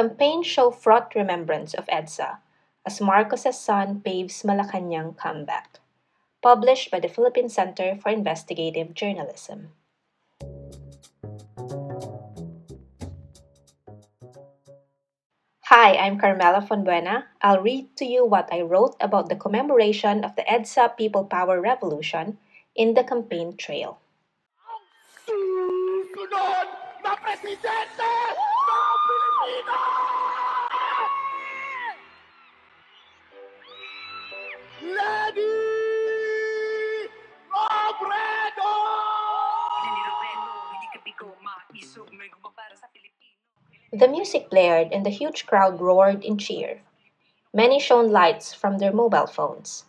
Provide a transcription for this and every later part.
Campaign show fraught remembrance of EDSA as Marcos's son paves Malacanang comeback. Published by the Philippine Center for Investigative Journalism. Hi, I'm Carmela Fonbuena. I'll read to you what I wrote about the commemoration of the EDSA People Power Revolution in the campaign trail. The music blared and the huge crowd roared in cheer. Many shone lights from their mobile phones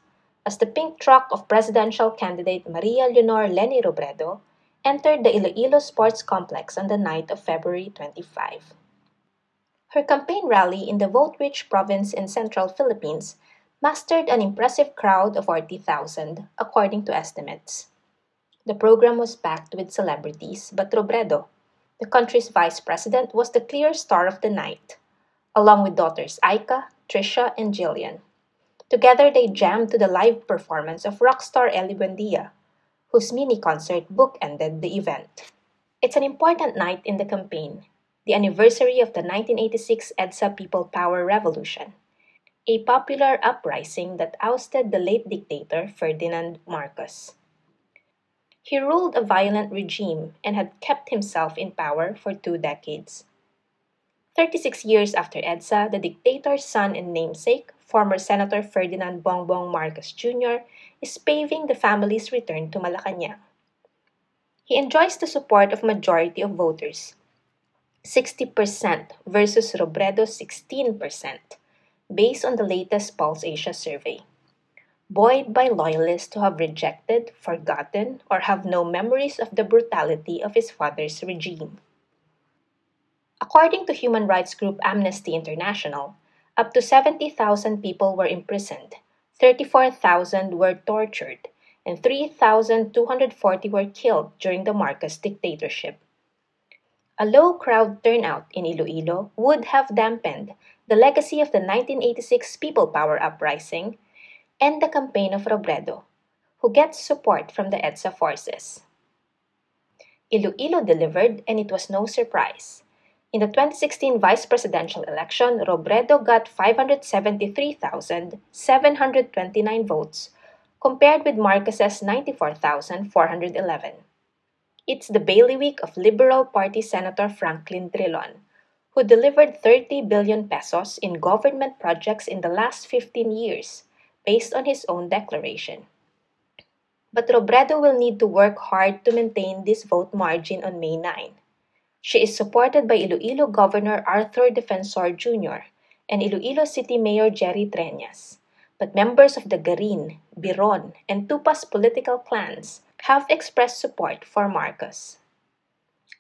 as the pink truck of presidential candidate Maria Leonor Leni Robredo entered the Iloilo Sports Complex on the night of February 25. Her campaign rally in the vote-rich province in central Philippines mastered an impressive crowd of 40,000, according to estimates. The program was packed with celebrities, but Robredo, the country's vice president, was the clear star of the night, along with daughters Aika, Trisha, and Jillian. Together, they jammed to the live performance of rock star Ely Buendia, whose mini concert bookended the event. It's an important night in the campaign, the anniversary of the 1986 EDSA People Power Revolution, a popular uprising that ousted the late dictator Ferdinand Marcos. He ruled a violent regime and had kept himself in power for two decades. 36 years after EDSA, the dictator's son and namesake, former Senator Ferdinand Bongbong Marcos Jr., is paving the family's return to Malacanang. He enjoys the support of majority of voters, 60% versus Robredo's 16%, based on the latest Pulse Asia survey. Buoyed by loyalists who have rejected, forgotten, or have no memories of the brutality of his father's regime. According to human rights group Amnesty International, up to 70,000 people were imprisoned, 34,000 were tortured, and 3,240 were killed during the Marcos dictatorship. A low crowd turnout in Iloilo would have dampened the legacy of the 1986 People Power Uprising and the campaign of Robredo, who gets support from the EDSA forces. Iloilo delivered, and it was no surprise. In the 2016 vice presidential election, Robredo got 573,729 votes, compared with Marcos's 94,411. It's the bailiwick of Liberal Party Senator Franklin Drilon, who delivered 30 billion pesos in government projects in the last 15 years, based on his own declaration. But Robredo will need to work hard to maintain this vote margin on May 9. She is supported by Iloilo Governor Arthur Defensor Jr. and Iloilo City Mayor Jerry Treñas. But members of the Garin, Biron, and Tupas political clans have expressed support for Marcos.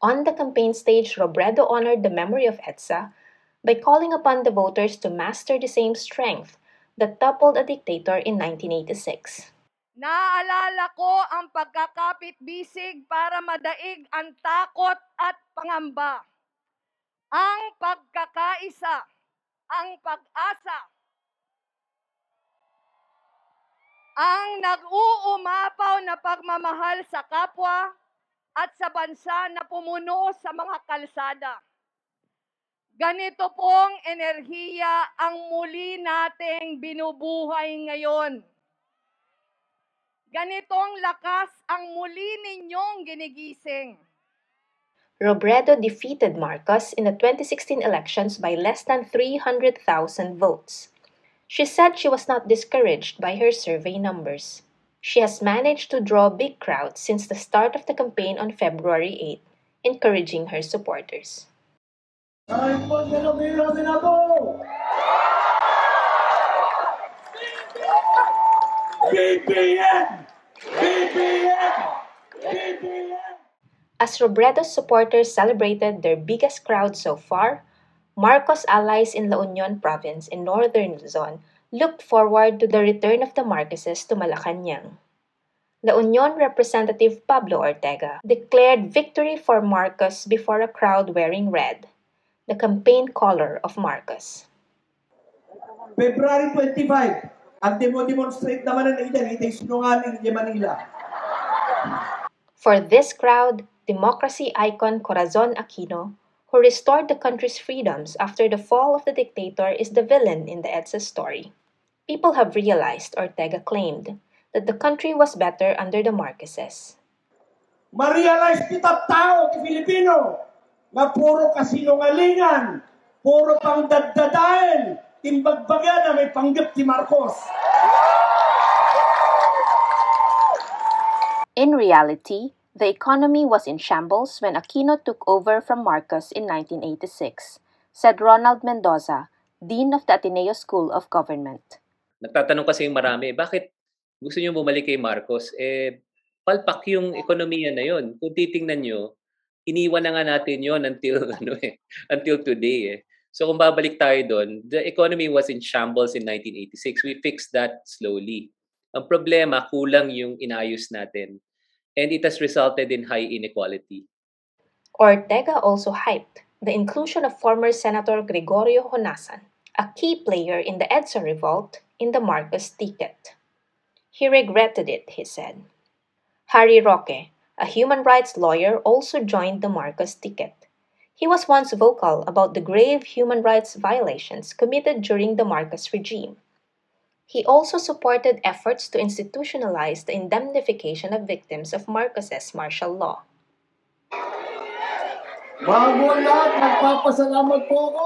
On the campaign stage, Robredo honored the memory of EDSA by calling upon the voters to master the same strength that toppled a dictator in 1986. Naaalala ko ang pagkakapit-bisig para madaig ang takot at pangamba. Ang pagkakaisa, ang pag-asa, ang nag-uumapaw na pagmamahal sa kapwa at sa bansa na pumuno sa mga kalsada. Ganito pong enerhiya ang muli nating binubuhay ngayon. Ganitong lakas ang muli ninyong ginigising. Robredo defeated Marcos in the 2016 elections by less than 300,000 votes. She said she was not discouraged by her survey numbers. She has managed to draw big crowds since the start of the campaign on February 8, encouraging her supporters. As Robredo's supporters celebrated their biggest crowd so far, Marcos allies in La Union province in northern Luzon looked forward to the return of the Marcoses to Malacanang. La Union representative Pablo Ortega declared victory for Marcos before a crowd wearing red. the campaign caller of Marcos. February 25, ang demo-demonstrate naman na iyan, ito sinungaling di Manila. For this crowd, democracy icon Corazon Aquino, who restored the country's freedoms after the fall of the dictator, is the villain in the EDSA story. People have realized, Ortega claimed, that the country was better under the Marqueses. Ma-realize kita tao, Filipino, nga puro kasinungalingan, puro pang daddadain, timbagbaga na may panggap ti Marcos. In reality, the economy was in shambles when Aquino took over from Marcos in 1986, said Ronald Mendoza, Dean of the Ateneo School of Government. Nagtatanong kasi yung marami, bakit gusto niyo bumalik kay Marcos? Eh, palpak yung ekonomiya na yon. Kung titingnan nyo, iniwan na nga natin yon until, ano eh, until today eh. So kung babalik tayo doon, the economy was in shambles in 1986. We fixed that slowly. Ang problema, kulang yung inayos natin. And it has resulted in high inequality. Ortega also hyped the inclusion of former Senator Gregorio Honasan, a key player in the EDSA revolt, in the Marcos ticket. He regretted it, he said. Harry Roque, a human rights lawyer, also joined the Marcos ticket. He was once vocal about the grave human rights violations committed during the Marcos regime. He also supported efforts to institutionalize the indemnification of victims of Marcos's martial law. Bago ang lahat, nagpapasalamat po ako.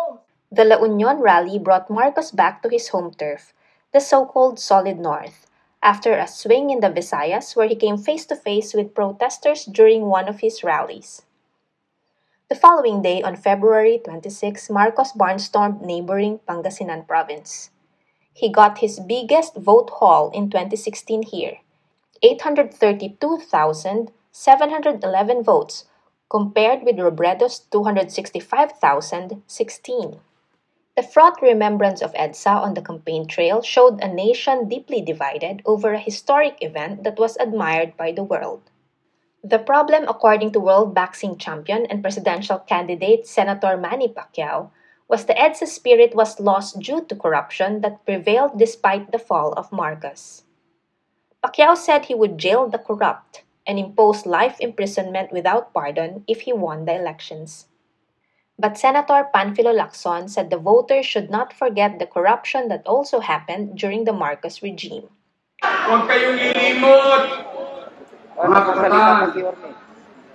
The La Union rally brought Marcos back to his home turf, the so-called Solid North, after a swing in the Visayas where he came face to face with protesters during one of his rallies. The following day, on February 26, Marcos barnstormed neighboring Pangasinan province. He got his biggest vote haul in 2016 here 832,711 votes, compared with Robredo's 265,016. The fraught remembrance of EDSA on the campaign trail showed a nation deeply divided over a historic event that was admired by the world. The problem, according to world boxing champion and presidential candidate Senator Manny Pacquiao, was the EDSA spirit was lost due to corruption that prevailed despite the fall of Marcos. Pacquiao said he would jail the corrupt and impose life imprisonment without pardon if he won the elections. But Senator Panfilo Lacson said the voters should not forget the corruption that also happened during the Marcos regime. Huwag kayong ilimot, mga kabataan,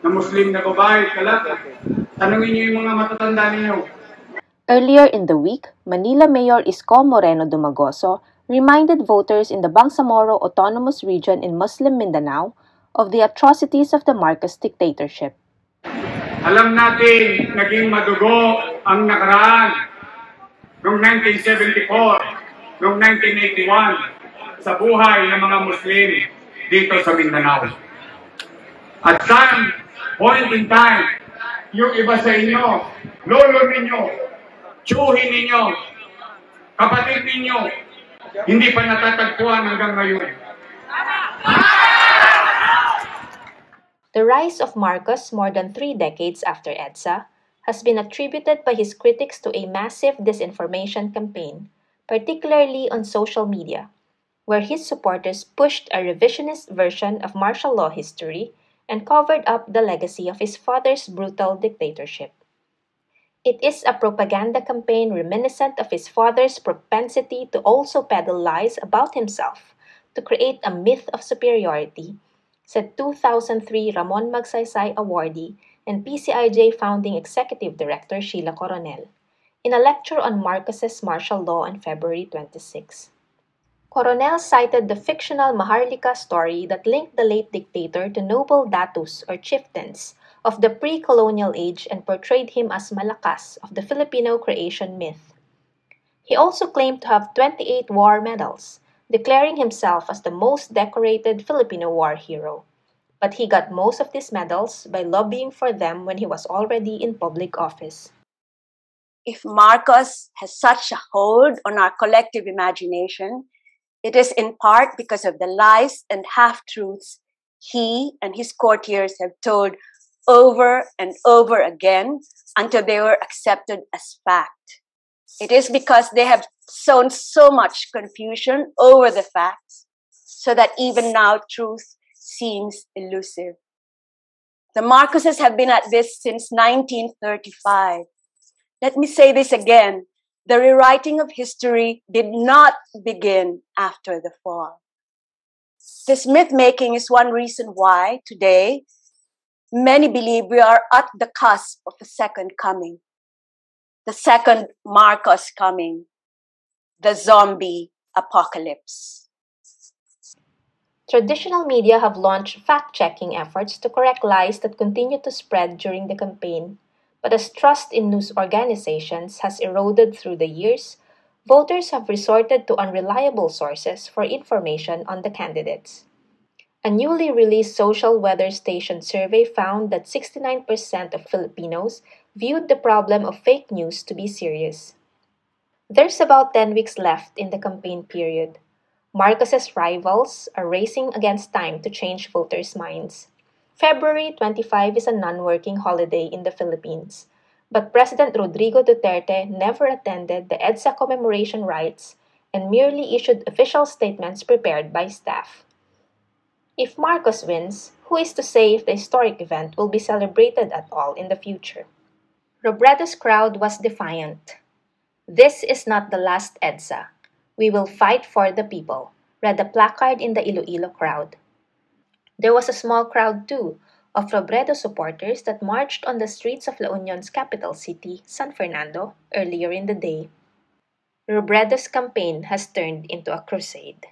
na Muslim na babae, kalaki. Tanungin niyo yung mga matatanda ninyo. Earlier in the week, Manila Mayor Isko Moreno Dumagoso reminded voters in the Bangsamoro Autonomous Region in Muslim Mindanao of the atrocities of the Marcos dictatorship. Alam natin, naging madugo ang nakaraan noong 1974, noong 1981, sa buhay ng mga Muslim dito sa Mindanao. At some point in time, yung iba sa inyo, lolo ninyo, tsuhin ninyo, kapatid ninyo, hindi pa natatagpuan hanggang ngayon. The rise of Marcos more than three decades after EDSA has been attributed by his critics to a massive disinformation campaign, particularly on social media, where his supporters pushed a revisionist version of martial law history and covered up the legacy of his father's brutal dictatorship. It is a propaganda campaign reminiscent of his father's propensity to also peddle lies about himself to create a myth of superiority, said 2003 Ramon Magsaysay awardee and PCIJ founding executive director Sheila Coronel in a lecture on Marcos's martial law on February 26. Coronel cited the fictional Maharlika story that linked the late dictator to noble datus or chieftains of the pre-colonial age and portrayed him as Malakas of the Filipino creation myth. He also claimed to have 28 war medals, declaring himself as the most decorated Filipino war hero. But he got most of these medals by lobbying for them when he was already in public office. If Marcos has such a hold on our collective imagination, it is in part because of the lies and half truths he and his courtiers have told over and over again until they were accepted as fact. It is because they have sown so much confusion over the facts so that even now truth seems elusive. The Marcoses have been at this since 1935. Let me say this again. The rewriting of history did not begin after the fall. This myth making is one reason why today many believe we are at the cusp of a second coming, the second Marcos coming, the zombie apocalypse. Traditional media have launched fact checking efforts to correct lies that continue to spread during the campaign. But as trust in news organizations has eroded through the years, voters have resorted to unreliable sources for information on the candidates. A newly released social weather station survey found that 69% of Filipinos viewed the problem of fake news to be serious. There's about 10 weeks left in the campaign period. Marcos's rivals are racing against time to change voters' minds. February 25 is a non working holiday in the Philippines, but President Rodrigo Duterte never attended the EDSA commemoration rites and merely issued official statements prepared by staff. If Marcos wins, who is to say if the historic event will be celebrated at all in the future? Robredo's crowd was defiant. This is not the last EDSA. We will fight for the people, read a placard in the Iloilo crowd. There was a small crowd, too, of Robredo supporters that marched on the streets of La Union's capital city, San Fernando, earlier in the day. Robredo's campaign has turned into a crusade.